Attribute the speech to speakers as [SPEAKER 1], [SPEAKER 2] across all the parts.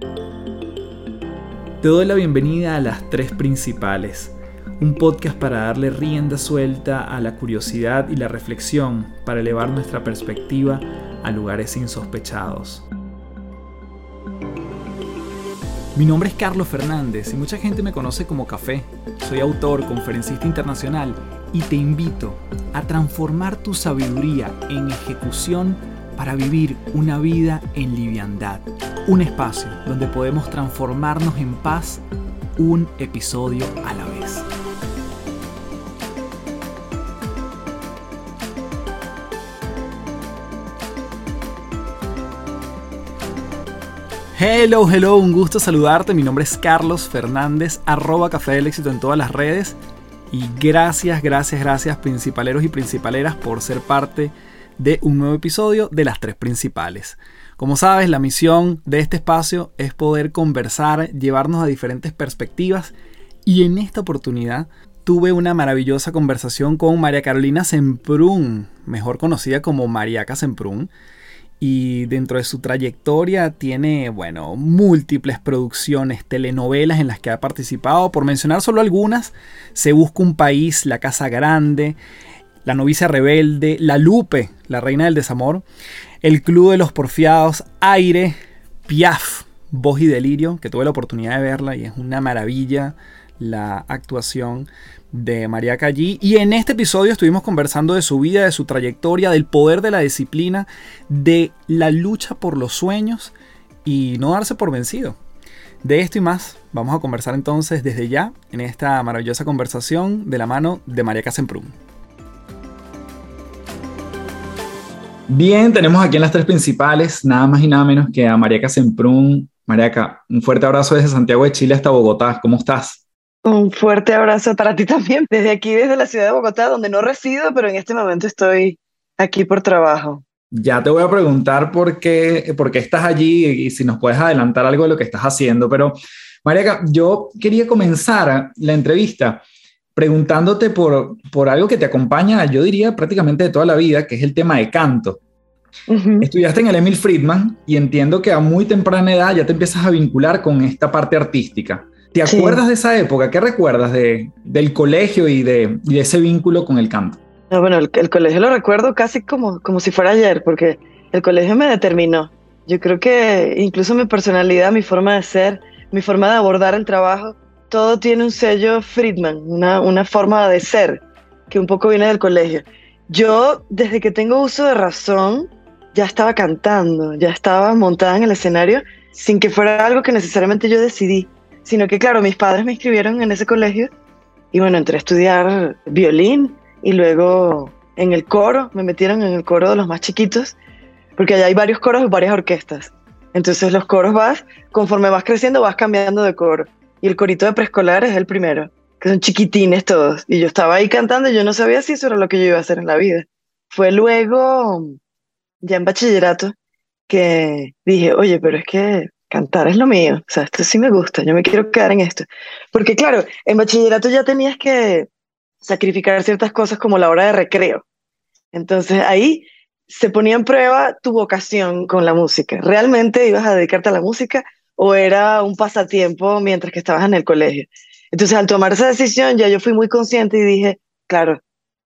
[SPEAKER 1] Te doy la bienvenida a Las Tres Principales, un podcast para darle rienda suelta a la curiosidad y la reflexión para elevar nuestra perspectiva a lugares insospechados. Mi nombre es Carlos Fernández y mucha gente me conoce como Café. Soy autor, conferencista internacional y te invito a transformar tu sabiduría en ejecución para vivir una vida en liviandad. Un espacio donde podemos transformarnos en paz un episodio a la vez. Hello, hello, un gusto saludarte. Mi nombre es Carlos Fernández, arroba Café del Éxito en todas las redes. Y gracias, gracias, gracias, principaleros y principaleras, por ser parte de un nuevo episodio de las tres principales. Como sabes, la misión de este espacio es poder conversar, llevarnos a diferentes perspectivas. Y en esta oportunidad tuve una maravillosa conversación con María Carolina Semprún, mejor conocida como Mariaca Semprún y dentro de su trayectoria tiene, bueno, múltiples producciones, telenovelas en las que ha participado. Por mencionar solo algunas, Se Busca un País, La Casa Grande, La Novicia Rebelde, La Lupe, La Reina del Desamor, El Club de los Porfiados, Aire, Piaf, Voz y Delirio, que tuve la oportunidad de verla y es una maravilla la actuación de María Callí. Y en este episodio estuvimos conversando de su vida, de su trayectoria, del poder de la disciplina, de la lucha por los sueños y no darse por vencido. De esto y más vamos a conversar entonces desde ya en esta maravillosa conversación de la mano de María Casemprún. Bien, tenemos aquí en las tres principales nada más y nada menos que a María Casemprún. Mariaca, un fuerte abrazo desde Santiago de Chile hasta Bogotá. ¿Cómo estás?
[SPEAKER 2] Un fuerte abrazo para ti también, desde aquí, desde la ciudad de Bogotá, donde no resido, pero en este momento estoy aquí por trabajo.
[SPEAKER 1] Ya te voy a preguntar por qué, por qué estás allí y si nos puedes adelantar algo de lo que estás haciendo, pero María, yo quería comenzar la entrevista preguntándote por, por algo que te acompaña, yo diría prácticamente de toda la vida, que es el tema de canto. Estudiaste en el Emil Friedman y entiendo que a muy temprana edad ya te empiezas a vincular con esta parte artística. ¿Te acuerdas de esa época? ¿Qué recuerdas de, del colegio y de, ese vínculo con el canto?
[SPEAKER 2] Ah, bueno, el, colegio lo recuerdo casi como, como si fuera ayer, porque el colegio me determinó. Yo creo que incluso mi personalidad, mi forma de ser, mi forma de abordar el trabajo, todo tiene un sello Friedman, una, una forma de ser que un poco viene del colegio. Yo, desde que tengo uso de razón, ya estaba cantando, ya estaba montada en el escenario sin que fuera algo que necesariamente yo decidí sino que claro, mis padres me inscribieron en ese colegio y bueno, entré a estudiar violín y luego en el coro, me metieron en el coro de los más chiquitos, porque allá hay varios coros y varias orquestas. Entonces los coros vas, conforme vas creciendo, vas cambiando de coro. Y el corito de preescolar es el primero, que son chiquitines todos. Y yo estaba ahí cantando y yo no sabía si eso era lo que yo iba a hacer en la vida. Fue luego, ya en bachillerato, que dije, oye, pero es que cantar es lo mío, o sea, esto sí me gusta, yo me quiero quedar en esto. Porque claro, en bachillerato ya tenías que sacrificar ciertas cosas como la hora de recreo. Entonces ahí se ponía en prueba tu vocación con la música. ¿Realmente ibas a dedicarte a la música o era un pasatiempo mientras que estabas en el colegio? Entonces al tomar esa decisión ya yo fui muy consciente y dije, claro,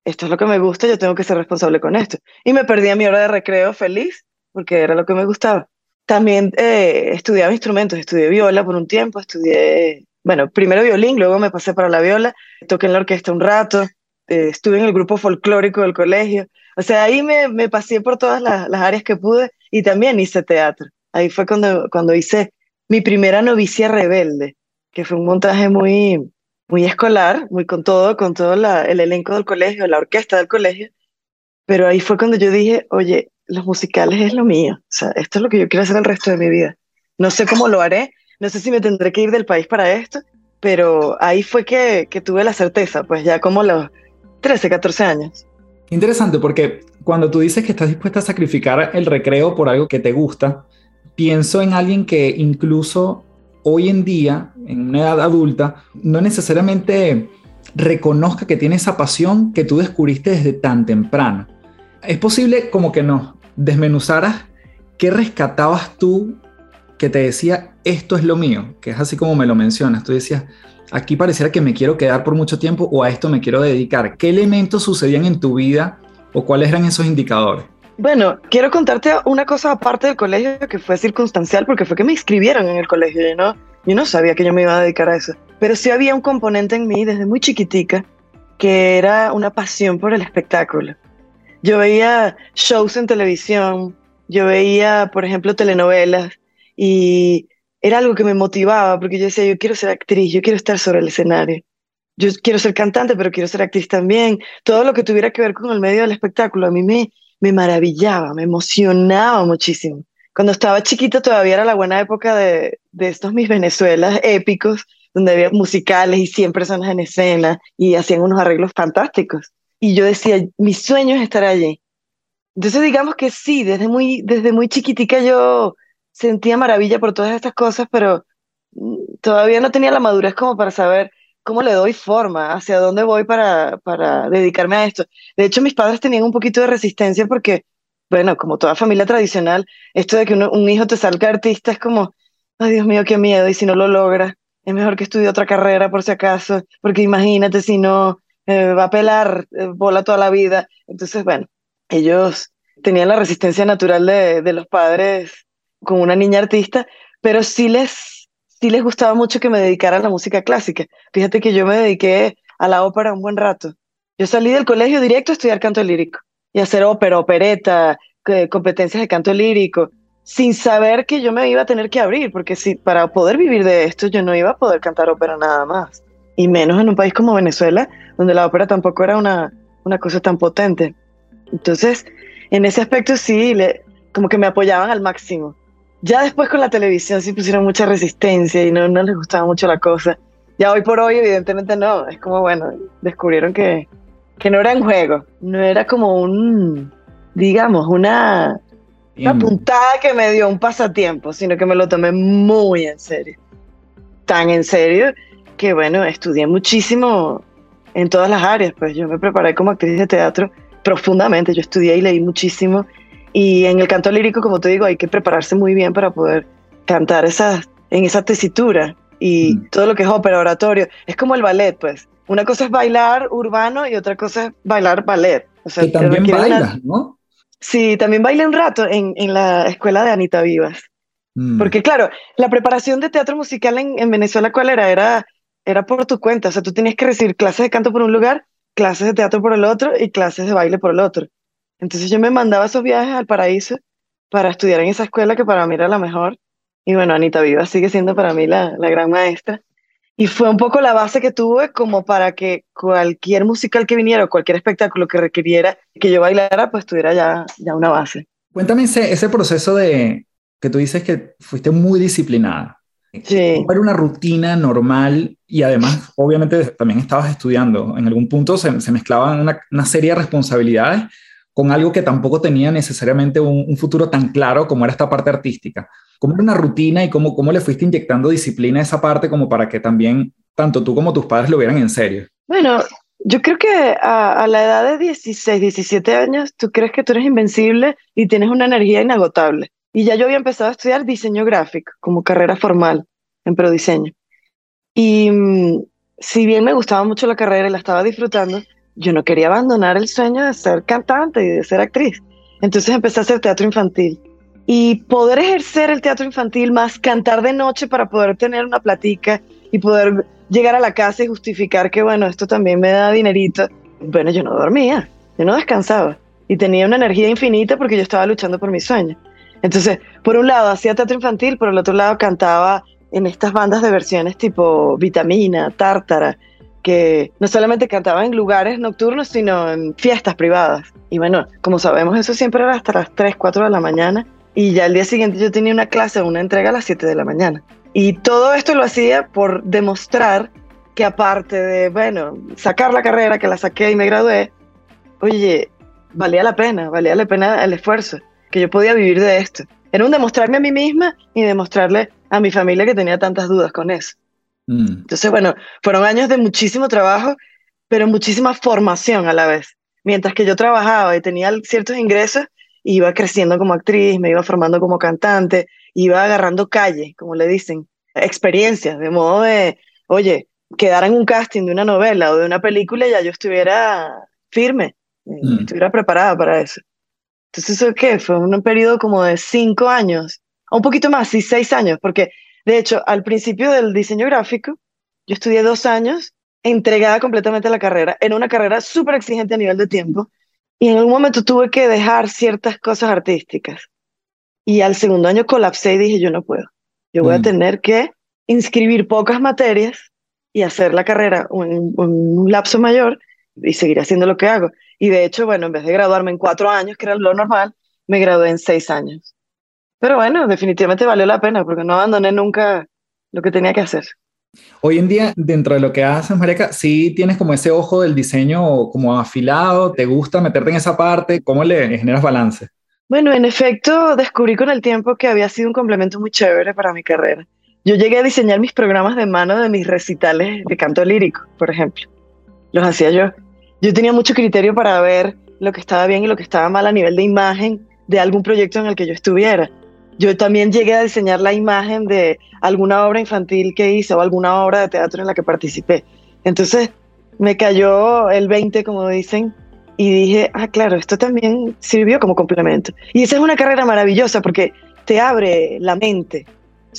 [SPEAKER 2] esto es lo que me gusta, yo tengo que ser responsable con esto. Y me perdí a mi hora de recreo feliz porque era lo que me gustaba. También eh, estudiaba instrumentos, estudié viola por un tiempo, estudié, bueno, primero violín, luego me pasé para la viola, toqué en la orquesta un rato, eh, estuve en el grupo folclórico del colegio, o sea, ahí me, me pasé por todas las, las, áreas que pude y también hice teatro. Ahí fue cuando, cuando hice mi primera novicia rebelde, que fue un montaje muy, muy escolar, muy con todo, con todo el elenco del colegio, la orquesta del colegio, pero ahí fue cuando yo dije, oye, los musicales es lo mío. O sea, esto es lo que yo quiero hacer el resto de mi vida. No sé cómo lo haré, no sé si me tendré que ir del país para esto, pero ahí fue que, que tuve la certeza, pues ya como los 13, 14 años.
[SPEAKER 1] Interesante porque cuando tú dices que estás dispuesta a sacrificar el recreo por algo que te gusta, pienso en alguien que incluso hoy en día, en una edad adulta, no necesariamente reconozca que tiene esa pasión que tú descubriste desde tan temprano. Es posible como que no, desmenuzaras qué rescatabas tú que te decía, esto es lo mío, que es así como me lo mencionas, tú decías, aquí pareciera que me quiero quedar por mucho tiempo o a esto me quiero dedicar. ¿Qué elementos sucedían en tu vida o cuáles eran esos indicadores?
[SPEAKER 2] Bueno, quiero contarte una cosa aparte del colegio que fue circunstancial porque fue que me inscribieron en el colegio, y no, yo no sabía que yo me iba a dedicar a eso, pero sí había un componente en mí desde muy chiquitica que era una pasión por el espectáculo. Yo veía shows en televisión, yo veía, por ejemplo, telenovelas y era algo que me motivaba porque yo decía, yo quiero ser actriz, yo quiero estar sobre el escenario. Yo quiero ser cantante, pero quiero ser actriz también. Todo lo que tuviera que ver con el medio del espectáculo a mí me, me maravillaba, me emocionaba muchísimo. Cuando estaba chiquita todavía era la buena época de, de estos mis Venezuelas épicos, donde había musicales y 100 personas en escena y hacían unos arreglos fantásticos. Y yo decía, mi sueño es estar allí. Entonces digamos que sí, desde muy, desde muy chiquitica yo sentía maravilla por todas estas cosas, pero mm, todavía no tenía la madurez como para saber cómo le doy forma, hacia dónde voy para, para dedicarme a esto. De hecho, mis padres tenían un poquito de resistencia porque, bueno, como toda familia tradicional, esto de que un hijo te salga artista es como, ay Dios mío, qué miedo, y si no lo logra, es mejor que estudie otra carrera por si acaso, porque imagínate si no, eh, va a pelar eh, bola toda la vida. Entonces, bueno, ellos tenían la resistencia natural de, de los padres con una niña artista, pero sí les, sí les gustaba mucho que me dedicara a la música clásica. Fíjate que yo me dediqué a la ópera un buen rato. Yo salí del colegio directo a estudiar canto lírico y hacer ópera, opereta, competencias de canto lírico, sin saber que yo me iba a tener que abrir, porque si para poder vivir de esto yo no iba a poder cantar ópera nada más, y menos en un país como Venezuela, donde la ópera tampoco era una, una cosa tan potente. Entonces, en ese aspecto sí, como que me apoyaban al máximo. Ya después con la televisión sí pusieron mucha resistencia y no, no les gustaba mucho la cosa. Ya hoy por hoy, evidentemente no. Es como, bueno, descubrieron que, que no era un juego, no era como un, digamos, una, una puntada que me dio un pasatiempo, sino que me lo tomé muy en serio. Tan en serio que, bueno, estudié muchísimo en todas las áreas. Pues yo me preparé como actriz de teatro profundamente. Yo estudié y leí muchísimo y en el canto lírico, como te digo, hay que prepararse muy bien para poder cantar esa, en esa tesitura y mm. todo lo que es ópera, oratorio. Es como el ballet, pues. Una cosa es bailar urbano y otra cosa es bailar ballet. O
[SPEAKER 1] sea, que también bailas, ¿no?
[SPEAKER 2] Sí, también bailé un rato en, en la escuela de Anita Vivas. Mm. Porque claro, la preparación de teatro musical en, en, Venezuela, ¿cuál era? era? Era por tu cuenta. O sea, tú tenías que recibir clases de canto por un lugar, clases de teatro por el otro y clases de baile por el otro. Entonces yo me mandaba esos viajes al paraíso para estudiar en esa escuela que para mí era la mejor. Y bueno, Anita Viva sigue siendo para mí la, la gran maestra. Y fue un poco la base que tuve como para que cualquier musical que viniera o cualquier espectáculo que requiriera que yo bailara, pues tuviera ya, ya una base.
[SPEAKER 1] Cuéntame ese, ese proceso de que tú dices que fuiste muy disciplinada.
[SPEAKER 2] Sí.
[SPEAKER 1] Era una rutina normal y además, obviamente, también estabas estudiando. En algún punto se, se mezclaban una, una serie de responsabilidades con algo que tampoco tenía necesariamente un, futuro tan claro como era esta parte artística. ¿Cómo era una rutina y cómo, cómo le fuiste inyectando disciplina a esa parte como para que también tanto tú como tus padres lo vieran en serio?
[SPEAKER 2] Bueno, yo creo que a, a, la edad de 16, 17 años, tú crees que tú eres invencible y tienes una energía inagotable. Y ya yo había empezado a estudiar diseño gráfico como carrera formal en Prodiseño. Y mm, si bien me gustaba mucho la carrera y la estaba disfrutando, yo no quería abandonar el sueño de ser cantante y de ser actriz. Entonces empecé a hacer teatro infantil. Y poder ejercer el teatro infantil más cantar de noche para poder tener una platica y poder llegar a la casa y justificar que, bueno, esto también me da dinerito. Bueno, yo no dormía, yo no descansaba y tenía una energía infinita porque yo estaba luchando por mi sueño. Entonces, por un lado hacía teatro infantil, por el otro lado cantaba en estas bandas de versiones tipo Vitamina, Tártara, que no solamente cantaba en lugares nocturnos, sino en fiestas privadas. Y bueno, como sabemos, eso siempre era hasta las 3, 4 de la mañana. Y ya el día siguiente yo tenía una clase, una entrega a las 7 de la mañana. Y todo esto lo hacía por demostrar que aparte de, bueno, sacar la carrera, que la saqué y me gradué, oye, valía la pena, valía la pena el esfuerzo, que yo podía vivir de esto. Era un demostrarme a mí misma y demostrarle a mi familia que tenía tantas dudas con eso. Mm. Entonces, bueno, fueron años de muchísimo trabajo, pero muchísima formación a la vez. Mientras que yo trabajaba y tenía ciertos ingresos, iba creciendo como actriz, me iba formando como cantante, iba agarrando calle, como le dicen, experiencias, de modo de, oye, quedar en un casting de una novela o de una película, ya yo estuviera firme, eh, mm. estuviera preparada para eso. Entonces, ¿eso qué? Fue un periodo como de cinco años, o un poquito más, sí, seis años, porque de hecho, al principio del diseño gráfico, yo estudié dos años entregada completamente a la carrera, en una carrera súper exigente a nivel de tiempo, y en algún momento tuve que dejar ciertas cosas artísticas. Y al segundo año colapsé y dije, yo no puedo. Yo voy a mm. tener que inscribir pocas materias y hacer la carrera en un, lapso mayor y seguir haciendo lo que hago. Y de hecho, bueno, en vez de graduarme en cuatro años, que era lo normal, me gradué en seis años. Pero bueno, definitivamente valió la pena porque no abandoné nunca lo que tenía que hacer.
[SPEAKER 1] Hoy en día, dentro de lo que haces, Mareca, sí tienes como ese ojo del diseño como afilado, ¿te gusta meterte en esa parte? ¿Cómo le generas balance?
[SPEAKER 2] Bueno, en efecto, descubrí con el tiempo que había sido un complemento muy chévere para mi carrera. Yo llegué a diseñar mis programas de mano de mis recitales de canto lírico, por ejemplo. Los hacía yo. Yo tenía mucho criterio para ver lo que estaba bien y lo que estaba mal a nivel de imagen de algún proyecto en el que yo estuviera. Yo también llegué a diseñar la imagen de alguna obra infantil que hice o alguna obra de teatro en la que participé. Entonces me cayó el 20, como dicen, y dije, ah, claro, esto también sirvió como complemento. Y esa es una carrera maravillosa porque te abre la mente.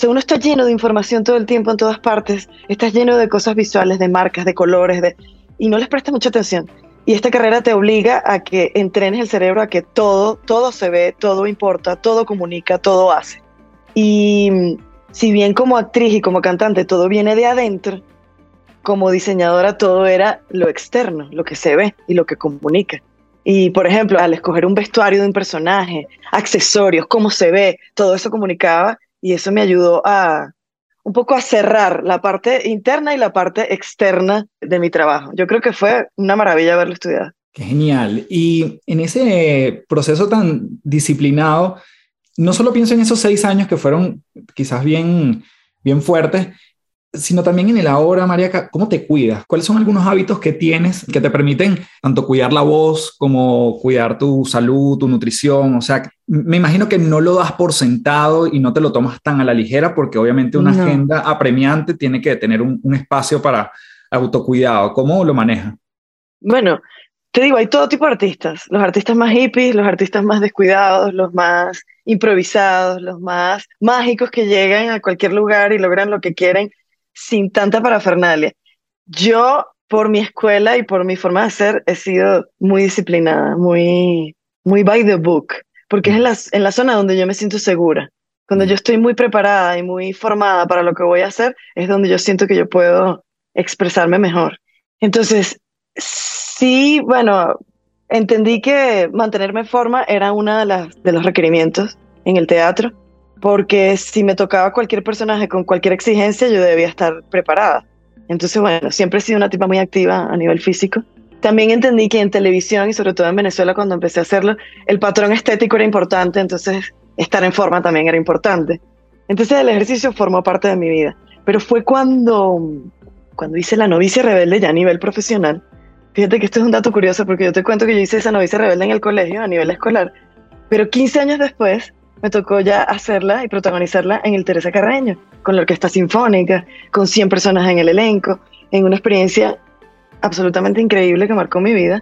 [SPEAKER 2] O uno está lleno de información todo el tiempo en todas partes, estás lleno de cosas visuales, de marcas, de colores, de... y no les prestas mucha atención. Y esta carrera te obliga a que entrenes el cerebro a que todo, todo se ve, todo importa, todo comunica, todo hace. Y si bien como actriz y como cantante todo viene de adentro, como diseñadora todo era lo externo, lo que se ve y lo que comunica. Y por ejemplo, al escoger un vestuario de un personaje, accesorios, cómo se ve, todo eso comunicaba y eso me ayudó a un poco a cerrar la parte interna y la parte externa de mi trabajo. Yo creo que fue una maravilla haberlo estudiado.
[SPEAKER 1] Qué genial. Y en ese proceso tan disciplinado, no solo pienso en esos seis años que fueron quizás bien, bien fuertes, sino también en el ahora, María, ¿cómo te cuidas? ¿Cuáles son algunos hábitos que tienes que te permiten tanto cuidar la voz como cuidar tu salud, tu nutrición? O sea, me imagino que no lo das por sentado y no te lo tomas tan a la ligera porque obviamente una agenda apremiante tiene que tener un, un espacio para autocuidado. ¿Cómo lo manejas?
[SPEAKER 2] Bueno, te digo, hay todo tipo de artistas, los artistas más hippies, los artistas más descuidados, los más improvisados, los más mágicos que llegan a cualquier lugar y logran lo que quieren sin tanta parafernalia. Yo, por mi escuela y por mi forma de ser, he sido muy disciplinada, muy, muy by the book, porque es en la, en la zona donde yo me siento segura. Cuando yo estoy muy preparada y muy formada para lo que voy a hacer, es donde yo siento que yo puedo expresarme mejor. Entonces, Sí, bueno, entendí que mantenerme en forma era uno de, las, de los requerimientos en el teatro, porque si me tocaba cualquier personaje con cualquier exigencia, yo debía estar preparada. Entonces, bueno, siempre he sido una tipa muy activa a nivel físico. También entendí que en televisión y sobre todo en Venezuela cuando empecé a hacerlo, el patrón estético era importante, entonces estar en forma también era importante. Entonces el ejercicio formó parte de mi vida. Pero fue cuando, cuando hice la novicia rebelde ya a nivel profesional, Fíjate que esto es un dato curioso porque yo te cuento que yo hice esa novicia rebelde en el colegio a nivel escolar, pero 15 años después me tocó ya hacerla y protagonizarla en el Teresa Carreño, con la orquesta sinfónica, con 100 personas en el elenco, en una experiencia absolutamente increíble que marcó mi vida.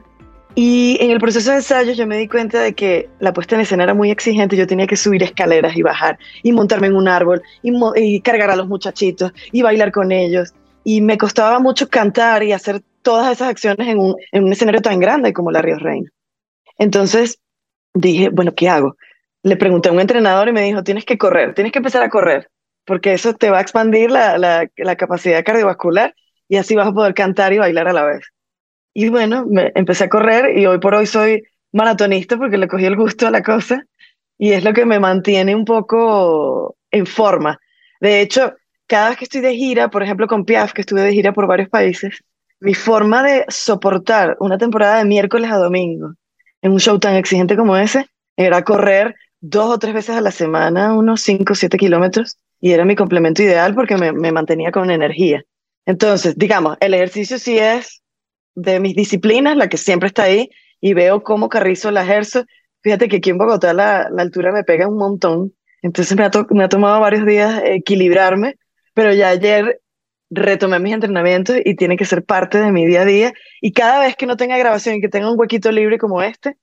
[SPEAKER 2] Y en el proceso de ensayo yo me di cuenta de que la puesta en escena era muy exigente, yo tenía que subir escaleras y bajar, y montarme en un árbol, y, cargar a los muchachitos, y bailar con ellos. Y me costaba mucho cantar y hacer todas esas acciones en un, en un escenario tan grande como la Río Reina. Entonces dije, bueno, ¿qué hago? Le pregunté a un entrenador y me dijo, tienes que correr, tienes que empezar a correr, porque eso te va a expandir la, la, capacidad cardiovascular y así vas a poder cantar y bailar a la vez. Y bueno, me, empecé a correr y hoy por hoy soy maratonista porque le cogí el gusto a la cosa y es lo que me mantiene un poco en forma. De hecho, cada vez que estoy de gira, por ejemplo con Piaf, que estuve de gira por varios países, mi forma de soportar una temporada de miércoles a domingo en un show tan exigente como ese era correr dos o tres veces a la semana, unos cinco o siete kilómetros, y era mi complemento ideal porque me, me, mantenía con energía. Entonces, digamos, el ejercicio sí es de mis disciplinas, la que siempre está ahí, y veo cómo Carrizo la ejerzo, Fíjate que aquí en Bogotá la, la altura me pega un montón, entonces me ha, me ha tomado varios días equilibrarme, pero ya ayer retomé mis entrenamientos y tiene que ser parte de mi día a día. Y cada vez que no tenga grabación y que tenga un huequito libre como este,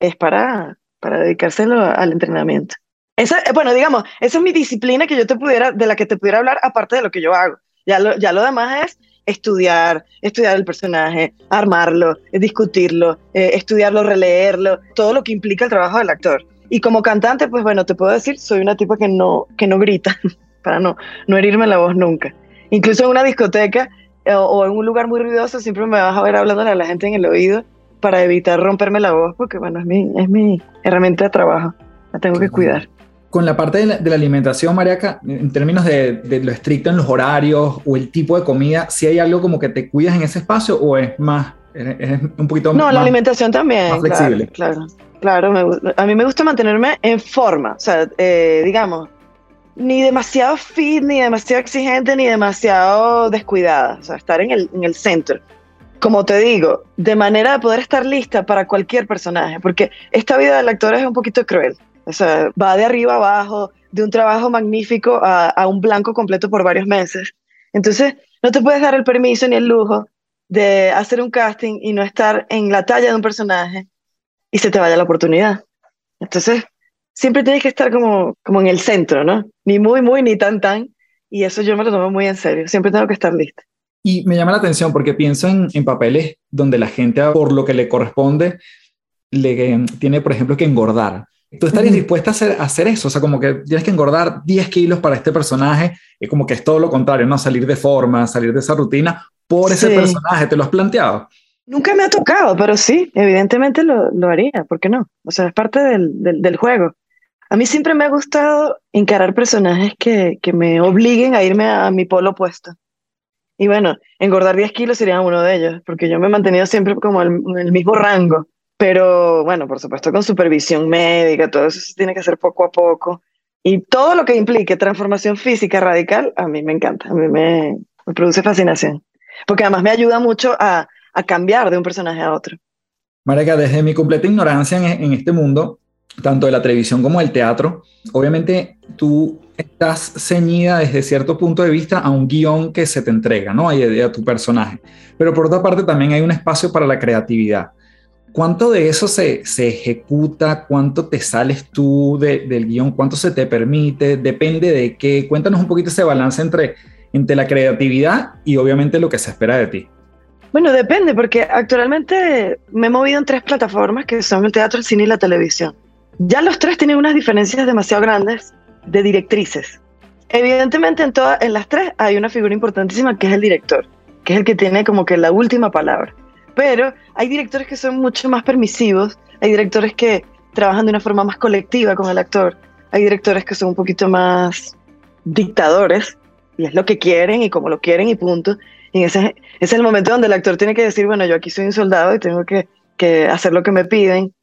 [SPEAKER 2] es para, para dedicárselo al entrenamiento. Esa, eh, bueno, digamos, esa es mi disciplina que yo te pudiera, de la que te pudiera hablar aparte de lo que yo hago. Ya lo, ya lo demás es estudiar, estudiar el personaje, armarlo, discutirlo, eh, estudiarlo, releerlo, todo lo que implica el trabajo del actor. Y como cantante, pues bueno, te puedo decir, soy una tipo que no, que no grita, para no, no herirme la voz nunca. Incluso en una discoteca eh, o, en un lugar muy ruidoso, siempre me vas a ver hablándole a la gente en el oído para evitar romperme la voz, porque bueno, es mi, es mi herramienta de trabajo, la tengo que cuidar.
[SPEAKER 1] Con la parte de la, alimentación, Mariaca, en términos de, lo estricto en los horarios o el tipo de comida, ¿si hay algo como que te cuidas en ese espacio o es más, es, un poquito
[SPEAKER 2] no, más... No, la alimentación también. Más flexible. Claro, claro. a mí me gusta mantenerme en forma, o sea, eh, digamos, ni demasiado fit, ni demasiado exigente, ni demasiado descuidada, o sea, estar en el, en el centro. Como te digo, de manera de poder estar lista para cualquier personaje, porque esta vida del actor es un poquito cruel. O sea, va de arriba abajo, de un trabajo magnífico a, a un blanco completo por varios meses. Entonces, no te puedes dar el permiso ni el lujo de hacer un casting y no estar en la talla de un personaje y se te vaya la oportunidad. Entonces, siempre tienes que estar como, como en el centro, ¿no? Ni muy, muy, ni tan, tan. Y eso yo me lo tomo muy en serio. Siempre tengo que estar lista. Y me llama la atención porque pienso en, en papeles donde la gente, por lo que le corresponde, le tiene, por ejemplo, que engordar. ¿Tú estarías dispuesta a hacer, a hacer, eso? O sea, como que tienes que engordar 10 kilos para este personaje, y como que es todo lo contrario, ¿no? Salir de forma, salir de esa rutina por ese personaje. ¿Te lo has planteado? Nunca me ha tocado, pero sí, evidentemente lo, lo haría. ¿Por qué no? O sea, es parte del, del, del juego. A mí siempre me ha gustado encarar personajes que, que me obliguen a irme a, mi polo opuesto. Y bueno, engordar 10 kilos sería uno de ellos, porque yo me he mantenido siempre como en el mismo rango. Pero bueno, por supuesto con supervisión médica, todo eso se tiene que hacer poco a poco. Y todo lo que implique transformación física radical, a mí me encanta, a mí me, me produce fascinación. Porque además me ayuda mucho a, a cambiar de un personaje a otro. Marica, desde mi completa ignorancia en, en este mundo, tanto de la televisión como del teatro, obviamente tú estás ceñida desde cierto punto de vista a un guion que se te entrega, ¿no? A, a tu personaje. Pero por otra parte también hay un espacio para la creatividad. ¿Cuánto de eso se, se ejecuta? ¿Cuánto te sales tú del guion? ¿Cuánto se te permite? Depende de qué. Cuéntanos un poquito ese balance entre, entre la creatividad y obviamente lo que se espera de ti. Bueno, depende, porque actualmente me he movido en tres plataformas que son el teatro, el cine y la televisión. Ya los tres tienen unas diferencias demasiado grandes de directrices. Evidentemente en, todas, en las tres hay una figura importantísima que es el director, que es el que tiene como que la última palabra. Pero hay directores que son mucho más permisivos, hay directores que trabajan de una forma más colectiva con el actor, hay directores que son un poquito más dictadores y es lo que quieren y como lo quieren y punto. Y ese, es el momento donde el actor tiene que decir, bueno, yo aquí soy un soldado y tengo que, que hacer lo que me piden.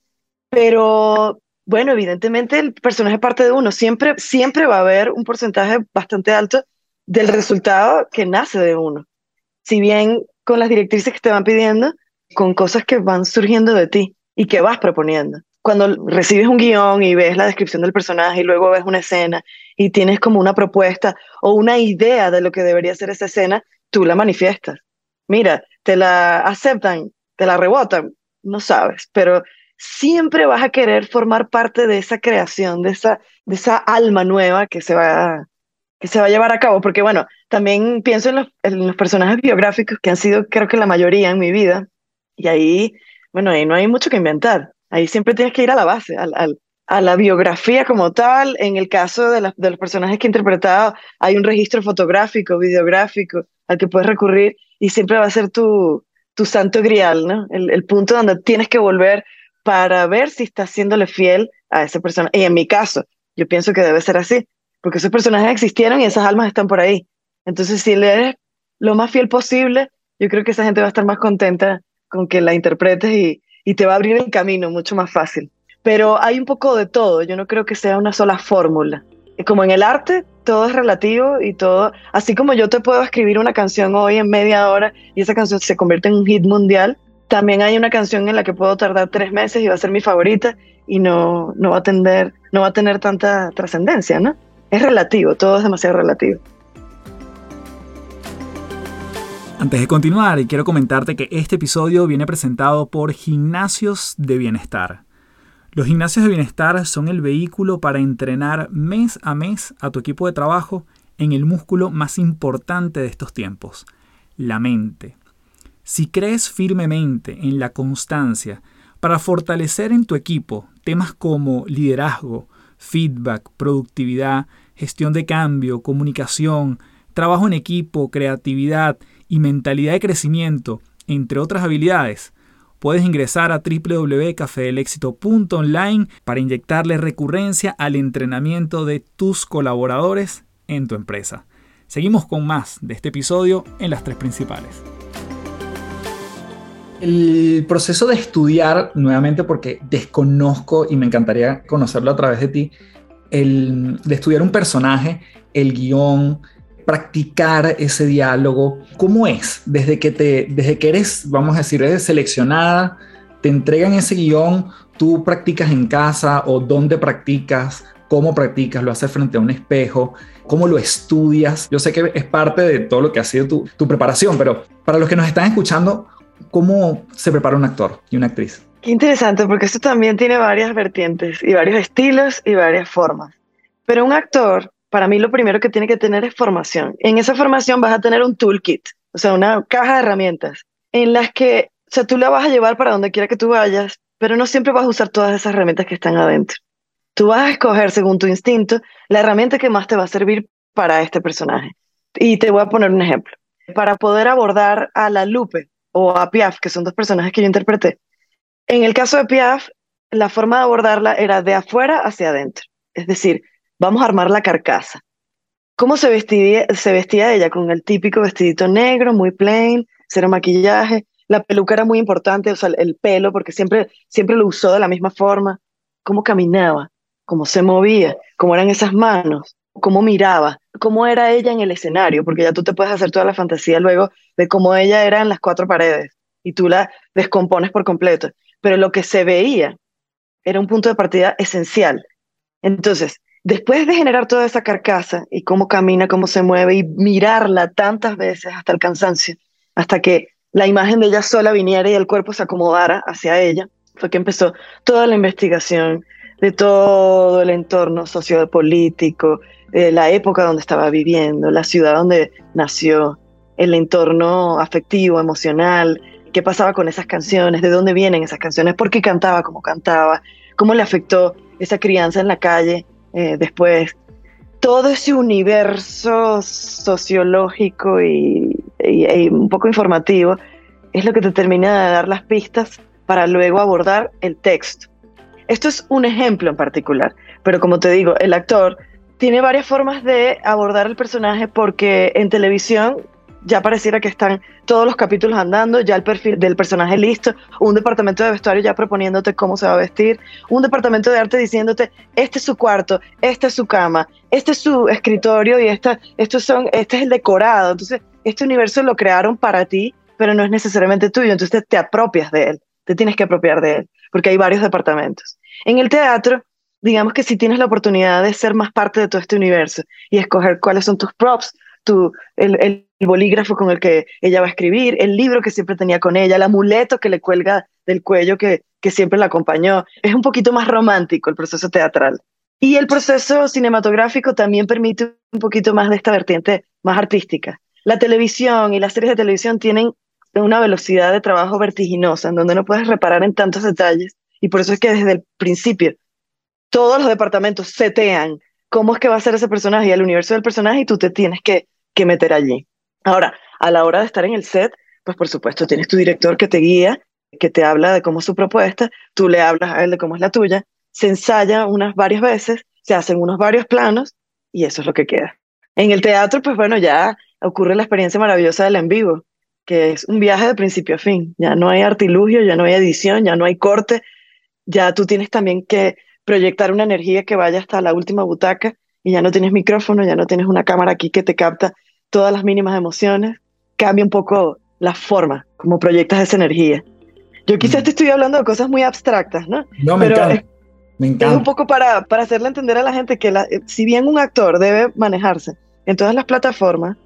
[SPEAKER 2] Pero bueno, evidentemente el personaje parte de uno. Siempre, siempre va a haber un porcentaje bastante alto del resultado que nace de uno. Si bien con las directrices que te van pidiendo, con cosas que van surgiendo de ti y que vas proponiendo. Cuando recibes un guion y ves la descripción del personaje y luego ves una escena y tienes como una propuesta o una idea de lo que debería ser esa escena, tú la manifiestas. Mira, te la aceptan, te la rebotan, no sabes, pero siempre vas a querer formar parte de esa creación, de esa, de esa alma nueva que se, va, que se va a llevar a cabo. Porque bueno, también pienso en los, en los personajes biográficos que han sido creo que la mayoría en mi vida. Y ahí, bueno, ahí no hay mucho que inventar. Ahí siempre tienes que ir a la base, al, al, a la biografía como tal. En el caso de, de, los personajes que he interpretado, hay un registro fotográfico, videográfico al que puedes recurrir y siempre va a ser tu, tu santo grial, ¿no? El, el punto donde tienes que volver para ver si estás siéndole fiel a esa persona. Y en mi caso, yo pienso que debe ser así, porque esos personajes existieron y esas almas están por ahí. Entonces, si le eres lo más fiel posible, yo creo que esa gente va a estar más contenta con que la interpretes y, y te va a abrir el camino mucho más fácil. Pero hay un poco de todo, yo no creo que sea una sola fórmula. Como en el arte, todo es relativo y todo, así como yo te puedo escribir una canción hoy en media hora y esa canción se convierte en un hit mundial, también hay una canción en la que puedo tardar tres meses y va a ser mi favorita y no, no, va a tener, no va a tener tanta trascendencia, ¿no? Es relativo, todo es demasiado relativo.
[SPEAKER 1] Antes de continuar, quiero comentarte que este episodio viene presentado por Gimnasios de Bienestar. Los gimnasios de bienestar son el vehículo para entrenar mes a mes a tu equipo de trabajo en el músculo más importante de estos tiempos, la mente. Si crees firmemente en la constancia para fortalecer en tu equipo temas como liderazgo, feedback, productividad, gestión de cambio, comunicación, trabajo en equipo, creatividad y mentalidad de crecimiento, entre otras habilidades, puedes ingresar a www.cafedelexito.online para inyectarle recurrencia al entrenamiento de tus colaboradores en tu empresa. Seguimos con más de este episodio en las tres principales. El proceso de estudiar, nuevamente porque desconozco y me encantaría conocerlo a través de ti, el, de estudiar un personaje, el guion, practicar ese diálogo, ¿cómo es? Desde que, te, desde que eres, vamos a decir, eres seleccionada, te entregan ese guion, tú practicas en casa o dónde practicas, cómo practicas, lo haces frente a un espejo, cómo lo estudias. Yo sé que es parte de todo lo que ha sido tu, tu preparación, pero para los que nos están escuchando, ¿cómo se prepara un actor y una actriz?
[SPEAKER 2] Qué interesante, porque esto también tiene varias vertientes y varios estilos y varias formas. Pero un actor, para mí lo primero que tiene que tener es formación. En esa formación vas a tener un toolkit, o sea, una caja de herramientas en las que, o sea, tú la vas a llevar para donde quiera que tú vayas, pero no siempre vas a usar todas esas herramientas que están adentro. Tú vas a escoger, según tu instinto, la herramienta que más te va a servir para este personaje. Y te voy a poner un ejemplo. Para poder abordar a la Lupe o a Piaf, que son dos personajes que yo interpreté, en el caso de Piaf, la forma de abordarla era de afuera hacia adentro. Es decir, vamos a armar la carcasa. ¿Cómo se vestía, se vestía ella? Con el típico vestidito negro, muy plain, cero maquillaje. La peluca era muy importante, o sea, el pelo, porque siempre, siempre lo usó de la misma forma. ¿Cómo caminaba? cómo se movía, cómo eran esas manos, cómo miraba, cómo era ella en el escenario, porque ya tú te puedes hacer toda la fantasía luego de cómo ella era en las cuatro paredes y tú la descompones por completo. Pero lo que se veía era un punto de partida esencial. Entonces, después de generar toda esa carcasa y cómo camina, cómo se mueve y mirarla tantas veces hasta el cansancio, hasta que la imagen de ella sola viniera y el cuerpo se acomodara hacia ella, fue que empezó toda la investigación, de todo el entorno sociopolítico, eh, la época donde estaba viviendo, la ciudad donde nació, el entorno afectivo, emocional, qué pasaba con esas canciones, de dónde vienen esas canciones, por qué cantaba como cantaba, cómo le afectó esa crianza en la calle eh, después. Todo ese universo sociológico y, y un poco informativo es lo que te termina de dar las pistas para luego abordar el texto esto es un ejemplo en particular, pero como te digo, el actor tiene varias formas de abordar el personaje porque en televisión ya pareciera que están todos los capítulos andando, ya el perfil del personaje listo, un departamento de vestuario ya proponiéndote cómo se va a vestir, un departamento de arte diciéndote, este es su cuarto, esta es su cama, este es su escritorio y esta, estos son, este es el decorado. Entonces, este universo lo crearon para ti, pero no es necesariamente tuyo, entonces te apropias de él, te tienes que apropiar de él porque hay varios departamentos. En el teatro, digamos que si tienes la oportunidad de ser más parte de todo este universo y escoger cuáles son tus props, tu, el, bolígrafo con el que ella va a escribir, el libro que siempre tenía con ella, el amuleto que le cuelga del cuello que, que siempre la acompañó, es un poquito más romántico el proceso teatral. Y el proceso cinematográfico también permite un poquito más de esta vertiente más artística. La televisión y las series de televisión tienen una velocidad de trabajo vertiginosa, en donde no puedes reparar en tantos detalles. Y por eso es que desde el principio todos los departamentos setean cómo es que va a ser ese personaje y el universo del personaje y tú te tienes que, que meter allí. Ahora, a la hora de estar en el set, pues por supuesto tienes tu director que te guía, que te habla de cómo es su propuesta, tú le hablas a él de cómo es la tuya, se ensaya unas varias veces, se hacen unos varios planos y eso es lo que queda. En el teatro, pues bueno, ya ocurre la experiencia maravillosa del en vivo que es un viaje de principio a fin. Ya no hay artilugio, ya no hay edición, ya no hay corte, ya tú tienes también que proyectar una energía que vaya hasta la última butaca y ya no tienes micrófono, ya no tienes una cámara aquí que te capta todas las mínimas emociones. Cambia un poco la forma como proyectas esa energía. Yo quizás mm. te estoy hablando de cosas muy abstractas, ¿no?
[SPEAKER 1] No, me encanta. Me encanta.
[SPEAKER 2] Es un poco para, para hacerle entender a la gente que la, si bien un actor debe manejarse en todas las plataformas,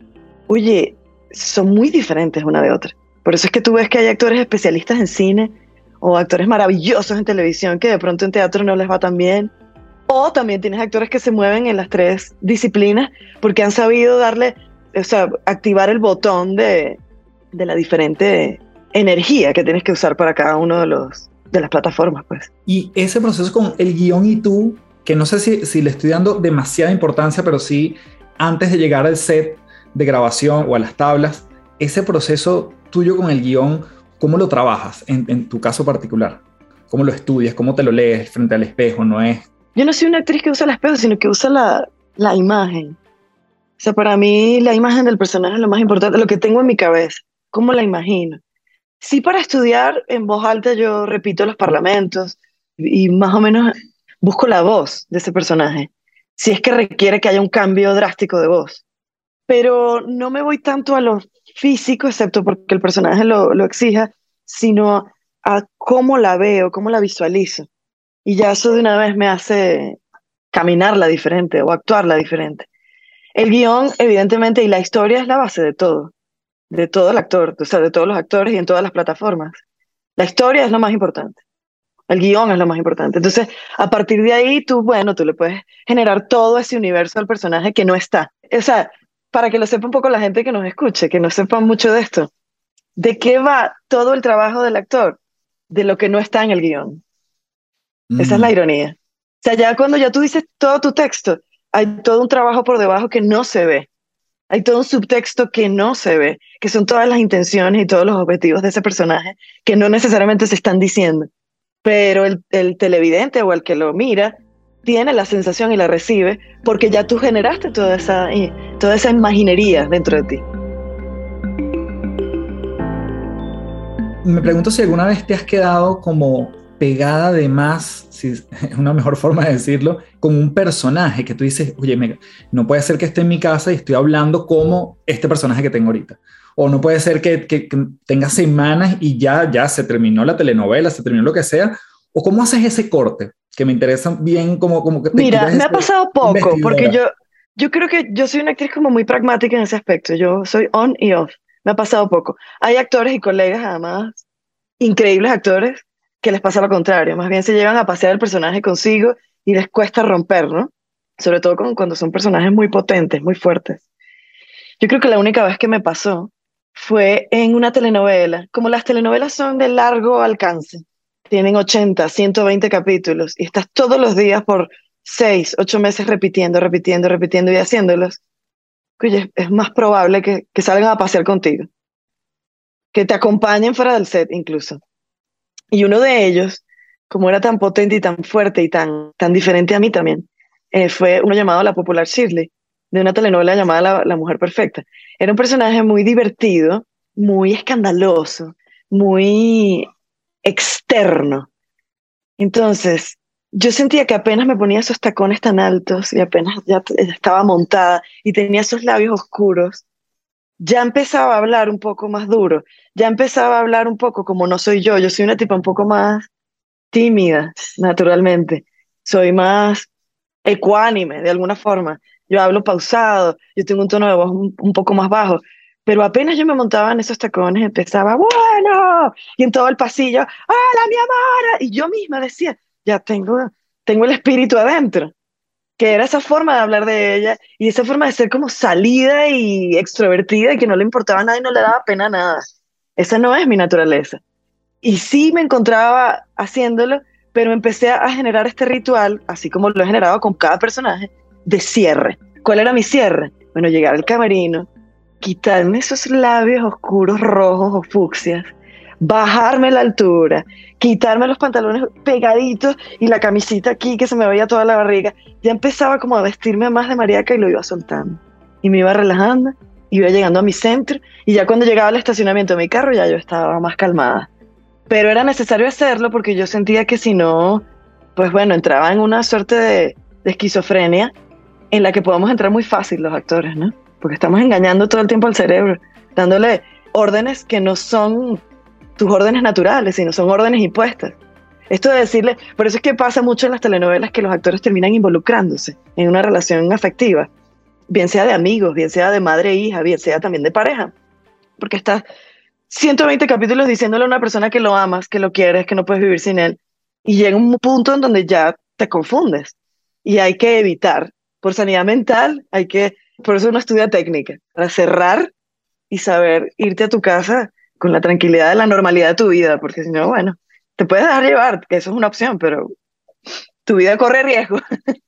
[SPEAKER 2] oye, son muy diferentes una de otra. Por eso es que tú ves que hay actores especialistas en cine o actores maravillosos en televisión que de pronto en teatro no les va tan bien. O también tienes actores que se mueven en las tres disciplinas porque han sabido darle, o sea, activar el botón de, de la diferente energía que tienes que usar para cada uno de los de las plataformas, pues.
[SPEAKER 1] Y ese proceso con el guion y tú, que no sé si, si le estoy dando demasiada importancia, pero sí antes de llegar al set de grabación o a las tablas, ese proceso tuyo con el guion, ¿cómo lo trabajas en, tu caso particular? ¿Cómo lo estudias? ¿Cómo te lo lees frente al espejo? ¿No es?
[SPEAKER 2] Yo no soy una actriz que usa el espejo, sino que usa la, la imagen. O sea, para mí la imagen del personaje es lo más importante, lo que tengo en mi cabeza, cómo la imagino. Sí, para estudiar en voz alta yo repito los parlamentos y más o menos busco la voz de ese personaje, si es que requiere que haya un cambio drástico de voz. Pero no me voy tanto a lo físico, excepto porque el personaje lo, lo exija, sino a cómo la veo, cómo la visualizo. Y ya eso de una vez me hace caminarla diferente o actuarla diferente. El guion, evidentemente, y la historia es la base de todo, de todo el actor, o sea, de todos los actores y en todas las plataformas. La historia es lo más importante. El guion es lo más importante. Entonces, a partir de ahí, tú, bueno, tú le puedes generar todo ese universo al personaje que no está. O sea, para que lo sepa un poco la gente que nos escuche, que no sepa mucho de esto. ¿De qué va todo el trabajo del actor? De lo que no está en el guion. Esa es la mm. ironía. O sea, ya cuando ya tú dices todo tu texto, hay todo un trabajo por debajo que no se ve. Hay todo un subtexto que no se ve, que son todas las intenciones y todos los objetivos de ese personaje que no necesariamente se están diciendo. Pero el, el televidente o el que lo mira tiene la sensación y la recibe porque ya tú generaste toda esa, toda esa imaginería dentro de ti.
[SPEAKER 1] Me pregunto si alguna vez te has quedado como pegada de más, si es una mejor forma de decirlo, con un personaje que tú dices, oye, no puede ser que esté en mi casa y estoy hablando como este personaje que tengo ahorita. O no puede ser que, que, que tenga semanas y ya, ya se terminó la telenovela, se terminó lo que sea. ¿O cómo haces ese corte? Que me interesa bien como, como que...
[SPEAKER 2] Mira, me ha pasado poco, porque yo, yo creo que yo soy una actriz como muy pragmática en ese aspecto, yo soy on y off, me ha pasado poco. Hay actores y colegas además, increíbles actores, que les pasa lo contrario, más bien se llevan a pasear el personaje consigo y les cuesta romper, ¿no? Sobre todo cuando son personajes muy potentes, muy fuertes. Yo creo que la única vez que me pasó fue en una telenovela. Como las telenovelas son de largo alcance, tienen 80, 120 capítulos y estás todos los días por 6, 8 meses repitiendo, repitiendo, repitiendo y haciéndolos, oye, es más probable que, que salgan a pasear contigo, que te acompañen fuera del set incluso. Y uno de ellos, como era tan potente y tan fuerte y tan, tan diferente a mí también, eh, fue uno llamado La Popular Shirley, de una telenovela llamada la, la, Mujer Perfecta. Era un personaje muy divertido, muy escandaloso, muy externo. Entonces, yo sentía que apenas me ponía esos tacones tan altos y apenas ya estaba montada y tenía esos labios oscuros, ya empezaba a hablar un poco más duro, ya empezaba a hablar un poco como no soy yo, yo soy una tipa un poco más tímida, naturalmente, soy más ecuánime de alguna forma, yo hablo pausado, yo tengo un tono de voz un poco más bajo, pero apenas yo me montaba en esos tacones, empezaba, bueno, y en todo el pasillo, hola mi amor, y yo misma decía, ya tengo, tengo el espíritu adentro, que era esa forma de hablar de ella y esa forma de ser como salida y extrovertida y que no le importaba nada y no le daba pena nada. Esa no es mi naturaleza. Y sí me encontraba haciéndolo, pero empecé a generar este ritual, así como lo he generado con cada personaje, de cierre. ¿Cuál era mi cierre? Bueno, llegar al camerino, quitarme esos labios oscuros, rojos o fucsias, bajarme la altura, quitarme los pantalones pegaditos y la camisita aquí que se me veía toda la barriga. Ya empezaba como a vestirme más de mariaca y lo iba soltando. Y me iba relajando, iba llegando a mi centro y ya cuando llegaba al estacionamiento de mi carro ya yo estaba más calmada. Pero era necesario hacerlo porque yo sentía que si no, pues bueno, entraba en una suerte de, de esquizofrenia en la que podemos entrar muy fácil los actores, ¿no? Porque estamos engañando todo el tiempo al cerebro, dándole órdenes que no son tus órdenes naturales, sino son órdenes impuestas. Esto de decirle, por eso es que pasa mucho en las telenovelas que los actores terminan involucrándose en una relación afectiva, bien sea de amigos, bien sea de madre e hija, bien sea también de pareja, porque estás 120 capítulos diciéndole a una persona que lo amas, que lo quieres, que no puedes vivir sin él, y llega un punto en donde ya te confundes y hay que evitar, por sanidad mental, hay que, por eso uno estudia técnica, para cerrar y saber irte a tu casa con la tranquilidad de la normalidad de tu vida, porque si no, bueno, te puedes dejar llevar, que eso es una opción, pero tu vida corre riesgo.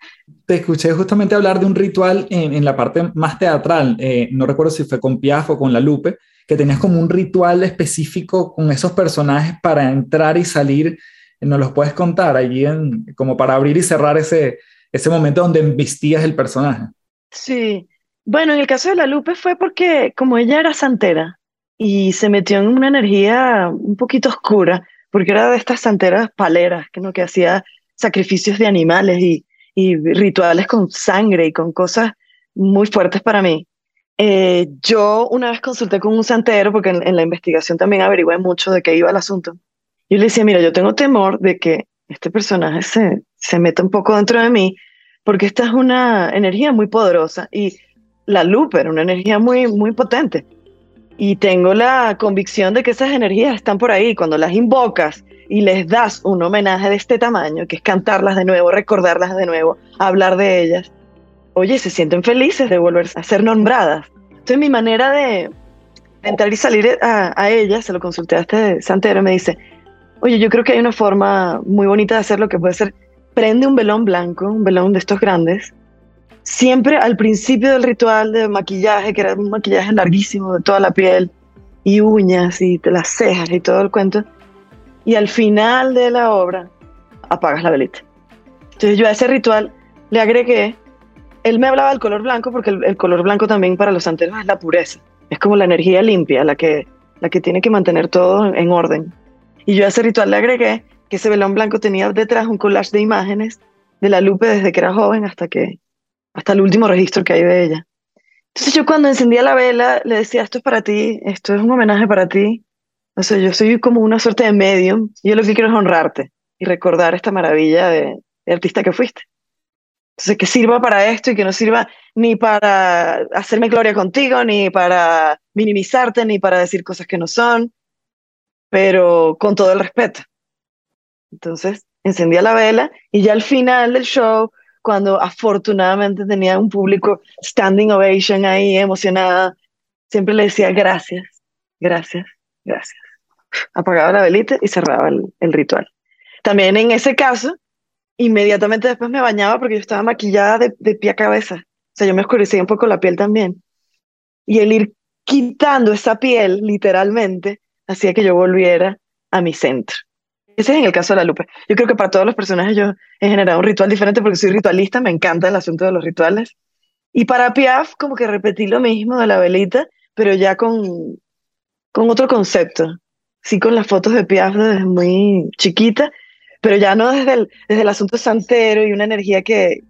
[SPEAKER 1] Te escuché justamente hablar de un ritual en, la parte más teatral, eh, no recuerdo si fue con Piaf o con La Lupe, que tenías como un ritual específico con esos personajes para entrar y salir. ¿Nos los puedes contar allí en, como para abrir y cerrar ese, ese momento donde vestías el personaje?
[SPEAKER 2] Sí, bueno, en el caso de La Lupe fue porque como ella era santera y se metió en una energía un poquito oscura, porque era de estas santeras paleras, que, ¿no? que hacía sacrificios de animales y, y rituales con sangre y con cosas muy fuertes para mí. Eh, yo una vez consulté con un santero, porque en, la investigación también averigué mucho de qué iba el asunto. Yo le decía, mira, yo tengo temor de que este personaje se, se meta un poco dentro de mí, porque esta es una energía muy poderosa y la era una energía muy, muy potente. Y tengo la convicción de que esas energías están por ahí. Cuando las invocas y les das un homenaje de este tamaño, que es cantarlas de nuevo, recordarlas de nuevo, hablar de ellas, oye, se sienten felices de volver a ser nombradas. Entonces mi manera de entrar y salir a, a ella, se lo consulté a este santero, me dice, oye, yo creo que hay una forma muy bonita de hacerlo que puede ser, prende un velón blanco, un velón de estos grandes, siempre al principio del ritual de maquillaje, que era un maquillaje larguísimo de toda la piel, y uñas y las cejas y todo el cuento, y al final de la obra apagas la velita. Entonces yo a ese ritual le agregué, él me hablaba del color blanco porque el, color blanco también para los santeros es la pureza, es como la energía limpia, la que, la que tiene que mantener todo en orden. Y yo a ese ritual le agregué que ese velón blanco tenía detrás un collage de imágenes de la Lupe desde que era joven hasta que hasta el último registro que hay de ella. Entonces yo cuando encendía la vela le decía, esto es para ti, esto es un homenaje para ti. O sea, yo soy como una suerte de medium yo lo que quiero es honrarte y recordar esta maravilla de, artista que fuiste. Entonces, que sirva para esto y que no sirva ni para hacerme gloria contigo, ni para minimizarte, ni para decir cosas que no son, pero con todo el respeto. Entonces, encendía la vela y ya al final del show cuando afortunadamente tenía un público standing ovation ahí, emocionada, siempre le decía gracias, gracias, gracias. Apagaba la velita y cerraba el, ritual. También en ese caso, inmediatamente después me bañaba porque yo estaba maquillada de, de pie a cabeza. O sea, yo me oscurecía un poco la piel también. Y el ir quitando esa piel, literalmente, hacía que yo volviera a mi centro. Ese es en el caso de la Lupe. Yo creo que para todos los personajes yo he generado un ritual diferente porque soy ritualista, me encanta el asunto de los rituales. Y para Piaf, como que repetí lo mismo de la velita, pero ya con, con otro concepto. Sí, con las fotos de Piaf desde muy chiquita, pero ya no desde el, desde el asunto santero y una energía que,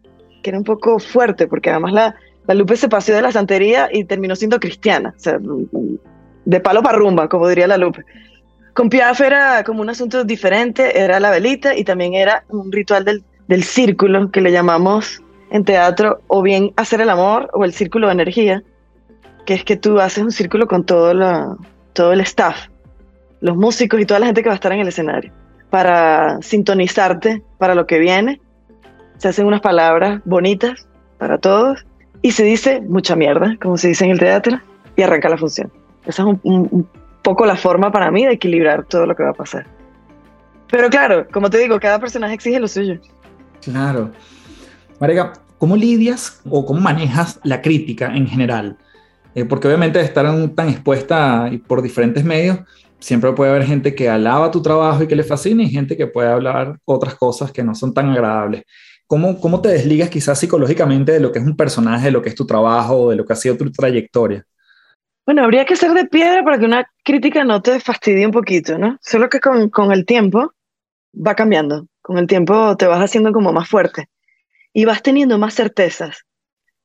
[SPEAKER 2] que era un poco fuerte, porque además la, la Lupe se paseó de la santería y terminó siendo cristiana, o sea, de palo para rumba, como diría la Lupe. Con Piaf era como un asunto diferente, era la velita y también era un ritual del, del círculo que le llamamos en teatro o bien hacer el amor o el círculo de energía, que es que tú haces un círculo con todo, la, todo el staff, los músicos y toda la gente que va a estar en el escenario, para sintonizarte para lo que viene. Se hacen unas palabras bonitas para todos y se dice mucha mierda, como se dice en el teatro, y arranca la función. Esa es un, poco la forma para mí de equilibrar todo lo que va a pasar. Pero claro, como te digo, cada personaje exige lo suyo.
[SPEAKER 1] Claro. Marega, ¿cómo lidias o cómo manejas la crítica en general? Eh, porque obviamente estar tan expuesta por diferentes medios, siempre puede haber gente que alaba tu trabajo y que le fascina y gente que puede hablar otras cosas que no son tan agradables. ¿Cómo, ¿Cómo te desligas quizás psicológicamente de lo que es un personaje, de lo que es tu trabajo, de lo que ha sido tu trayectoria?
[SPEAKER 2] Bueno, habría que ser de piedra para que una crítica no te fastidie un poquito, ¿no? Solo que con, con el tiempo va cambiando. Con el tiempo te vas haciendo como más fuerte y vas teniendo más certezas.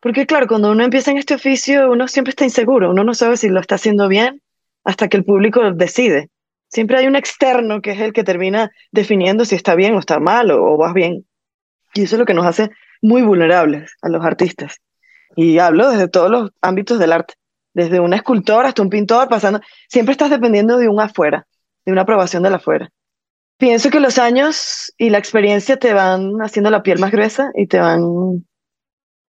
[SPEAKER 2] Porque claro, cuando uno empieza en este oficio, uno siempre está inseguro, uno no sabe si lo está haciendo bien hasta que el público decide Siempre hay un externo que es el que termina definiendo si está bien o está mal o, o vas bien. Y eso es lo que nos hace muy vulnerables a los artistas. Y hablo desde todos los ámbitos del arte, desde una escultora hasta un pintor, pasando, siempre estás dependiendo de un afuera, de una aprobación del afuera. Pienso que los años y la experiencia te van haciendo la piel más gruesa y te van,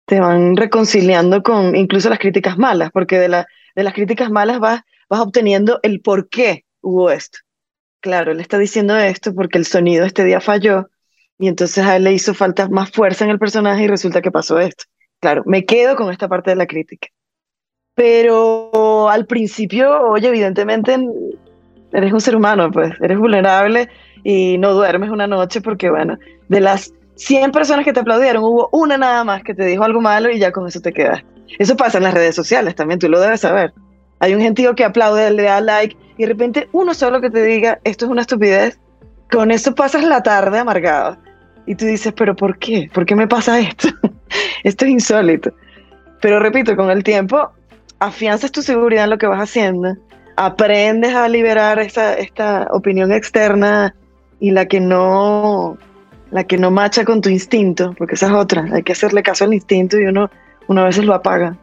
[SPEAKER 2] te van reconciliando con incluso las críticas malas, porque de, la, de las críticas malas vas, vas obteniendo el por qué hubo esto. Claro, él está diciendo esto porque el sonido este día falló y entonces a él le hizo falta más fuerza en el personaje y resulta que pasó esto. Claro, me quedo con esta parte de la crítica. Pero al principio, oye, evidentemente eres un ser humano, pues eres vulnerable y no duermes una noche porque, bueno, de las 100 personas que te aplaudieron, hubo una nada más que te dijo algo malo y ya con eso te quedas. Eso pasa en las redes sociales también, tú lo debes saber. Hay un gentío que aplaude, le da like y de repente uno solo que te diga, esto es una estupidez, con eso pasas la tarde amargado. Y tú dices, pero ¿por qué? ¿Por qué me pasa esto? esto es insólito. Pero repito, con el tiempo afianzas tu seguridad en lo que vas haciendo, aprendes a liberar esta, esta opinión externa y la que no la que no macha con tu instinto, porque esa es otra, hay que hacerle caso al instinto y uno, uno a veces lo apaga.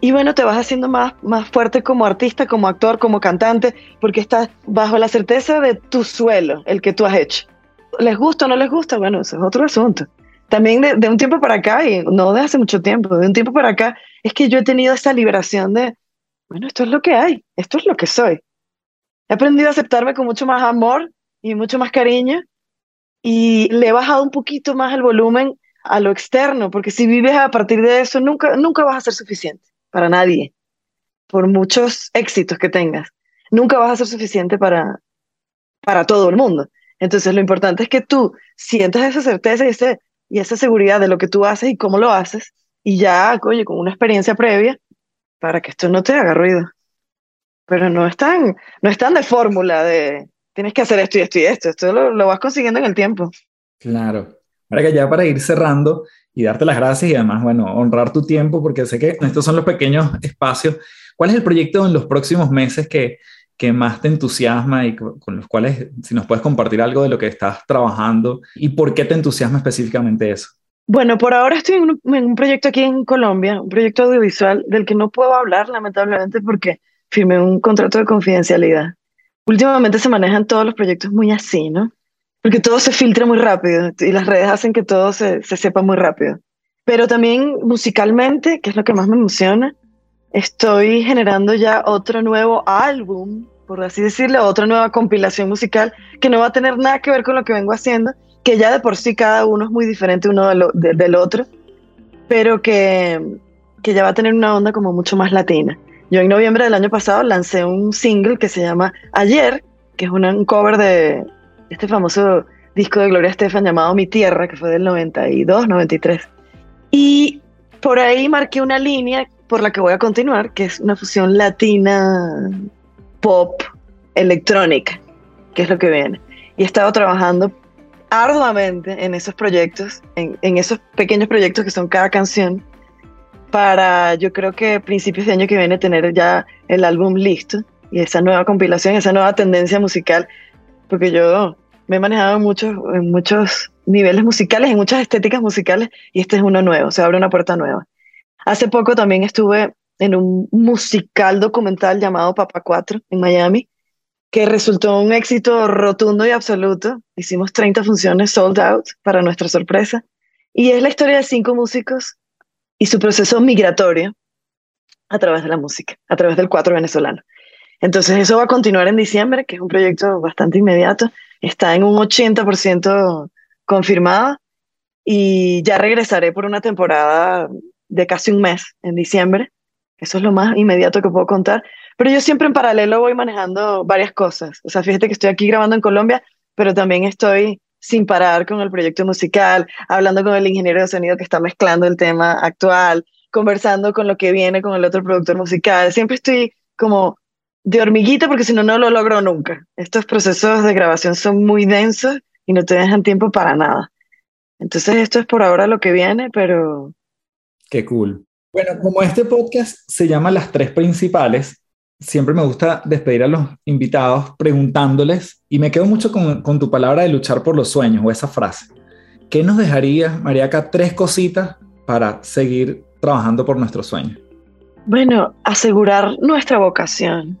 [SPEAKER 2] Y bueno, te vas haciendo más, más fuerte como artista, como actor, como cantante, porque estás bajo la certeza de tu suelo, el que tú has hecho. ¿Les gusta o no les gusta? Bueno, eso es otro asunto. También de, de un tiempo para acá, y no de hace mucho tiempo, de un tiempo para acá, es que yo he tenido esta liberación de, bueno, esto es lo que hay, esto es lo que soy. He aprendido a aceptarme con mucho más amor y mucho más cariño y le he bajado un poquito más el volumen a lo externo, porque si vives a partir de eso, nunca, nunca vas a ser suficiente para nadie, por muchos éxitos que tengas. Nunca vas a ser suficiente para, para todo el mundo. Entonces lo importante es que tú sientas esa certeza y, ese, y esa seguridad de lo que tú haces y cómo lo haces, y ya, oye, con una experiencia previa, para que esto no te haga ruido. Pero no están, no están de fórmula de, tienes que hacer esto y esto y esto. Esto lo, vas consiguiendo en el tiempo.
[SPEAKER 1] Claro. Ahora que ya para ir cerrando y darte las gracias y además, bueno, honrar tu tiempo, porque sé que estos son los pequeños espacios. ¿Cuál es el proyecto en los próximos meses que, que más te entusiasma y con los cuales, si nos puedes compartir algo de lo que estás trabajando y por qué te entusiasma específicamente eso?
[SPEAKER 2] Bueno, por ahora estoy en un, proyecto aquí en Colombia, un proyecto audiovisual del que no puedo hablar lamentablemente porque firmé un contrato de confidencialidad últimamente se manejan todos los proyectos muy así, ¿no? Porque todo se filtra muy rápido y las redes hacen que todo se, se sepa muy rápido. Pero también musicalmente, que es lo que más me emociona, estoy generando ya otro nuevo álbum, por así decirlo, otra nueva compilación musical que no va a tener nada que ver con lo que vengo haciendo, que ya de por sí cada uno es muy diferente uno del otro, pero que, que ya va a tener una onda como mucho más latina. Yo en noviembre del año pasado lancé un single que se llama Ayer, que es un cover de este famoso disco de Gloria Estefan llamado Mi Tierra, que fue del 92, 93. Y por ahí marqué una línea por la que voy a continuar, que es una fusión latina, pop, electrónica, que es lo que viene. Y he estado trabajando arduamente en esos proyectos, en, esos pequeños proyectos que son cada canción, para yo creo que principios de año que viene tener ya el álbum listo y esa nueva compilación, esa nueva tendencia musical, porque yo me he manejado en muchos, en muchos niveles musicales, en muchas estéticas musicales y este es uno nuevo, se abre una puerta nueva. Hace poco también estuve en un musical documental llamado Papa 4 en Miami, que resultó un éxito rotundo y absoluto. Hicimos 30 funciones sold out para nuestra sorpresa. Y es la historia de cinco músicos y su proceso migratorio a través de la música, a través del cuatro venezolano. Entonces eso va a continuar en diciembre, que es un proyecto bastante inmediato, está en un 80% confirmado y ya regresaré por una temporada de casi un mes en diciembre. Eso es lo más inmediato que puedo contar. Pero yo siempre en paralelo voy manejando varias cosas. O sea, fíjate que estoy aquí grabando en Colombia, pero también estoy sin parar con el proyecto musical, hablando con el ingeniero de sonido que está mezclando el tema actual, conversando con lo que viene con el otro productor musical. Siempre estoy como de hormiguita porque si no, no lo logro nunca. Estos procesos de grabación son muy densos y no te dejan tiempo para nada. Entonces esto es por ahora lo que viene, pero...
[SPEAKER 1] Qué cool. Bueno, como este podcast se llama Las Tres Principales, siempre me gusta despedir a los invitados preguntándoles, y me quedo mucho con, tu palabra de luchar por los sueños o esa frase. ¿Qué nos dejaría, Mariaca, tres cositas para seguir trabajando por nuestros sueños?
[SPEAKER 2] Bueno, asegurar nuestra vocación,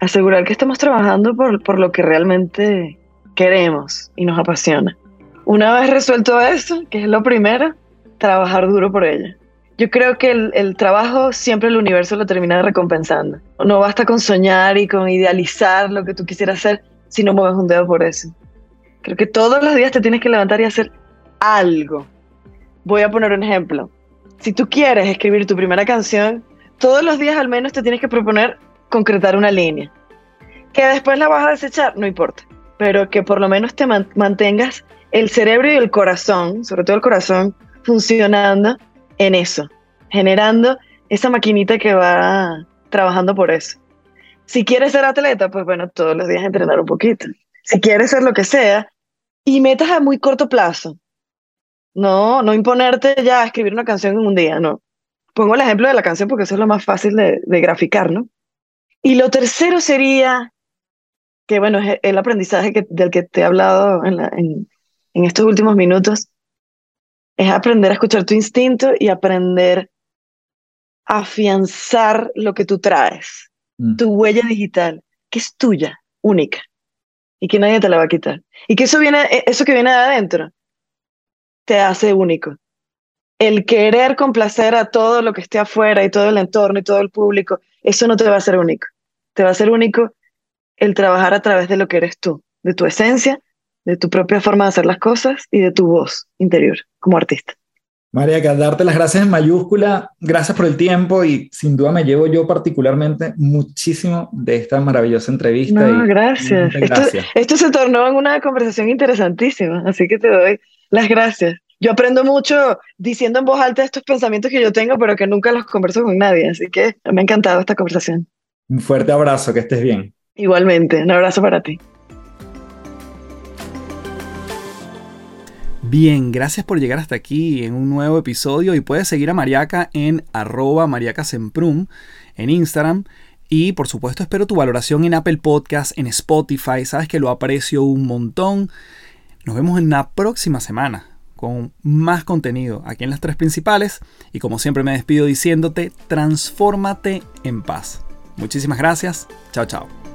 [SPEAKER 2] asegurar que estamos trabajando por, por lo que realmente queremos y nos apasiona. Una vez resuelto eso, que es lo primero, trabajar duro por ello. Yo creo que el, el, trabajo siempre el universo lo termina recompensando. No basta con soñar y con idealizar lo que tú quisieras hacer si no mueves un dedo por eso. Creo que todos los días te tienes que levantar y hacer algo. Voy a poner un ejemplo. Si tú quieres escribir tu primera canción, todos los días al menos te tienes que proponer concretar una línea. Que después la vas a desechar, no importa. Pero que por lo menos te mantengas el cerebro y el corazón, sobre todo el corazón, funcionando en eso, generando esa maquinita que va trabajando por eso. Si quieres ser atleta, pues bueno, todos los días entrenar un poquito. Si quieres ser lo que sea, y metas a muy corto plazo. No, no imponerte ya a escribir una canción en un día, no. Pongo el ejemplo de la canción porque eso es lo más fácil de, graficar, ¿no? Y lo tercero sería, que bueno, es el aprendizaje que, del que te he hablado en, en estos últimos minutos, es aprender a escuchar tu instinto y aprender a afianzar lo que tú traes, mm. tu huella digital, que es tuya, única, y que nadie te la va a quitar. Y que eso, viene, e, eso que viene de adentro te hace único. El querer complacer a todo lo que esté afuera y todo el entorno y todo el público, eso no te va a hacer único. Te va a hacer único el trabajar a través de lo que eres tú, de tu esencia de tu propia forma de hacer las cosas y de tu voz interior como artista.
[SPEAKER 1] María, que darte las gracias en mayúscula, gracias por el tiempo y sin duda me llevo yo particularmente muchísimo de esta maravillosa entrevista.
[SPEAKER 2] No, gracias. Esto, se tornó en una conversación interesantísima, así que te doy las gracias. Yo aprendo mucho diciendo en voz alta estos pensamientos que yo tengo, pero que nunca los converso con nadie, así que me ha encantado esta conversación.
[SPEAKER 1] Un fuerte abrazo, que estés bien.
[SPEAKER 2] Igualmente, un abrazo para ti.
[SPEAKER 1] Bien, gracias por llegar hasta aquí en un nuevo episodio y puedes seguir a Mariaca en arroba mariacasemprum en Instagram y por supuesto espero tu valoración en Apple Podcast, en Spotify, sabes que lo aprecio un montón. Nos vemos en la próxima semana con más contenido aquí en las tres principales y como siempre me despido diciéndote, transfórmate en paz. Muchísimas gracias, chao chao.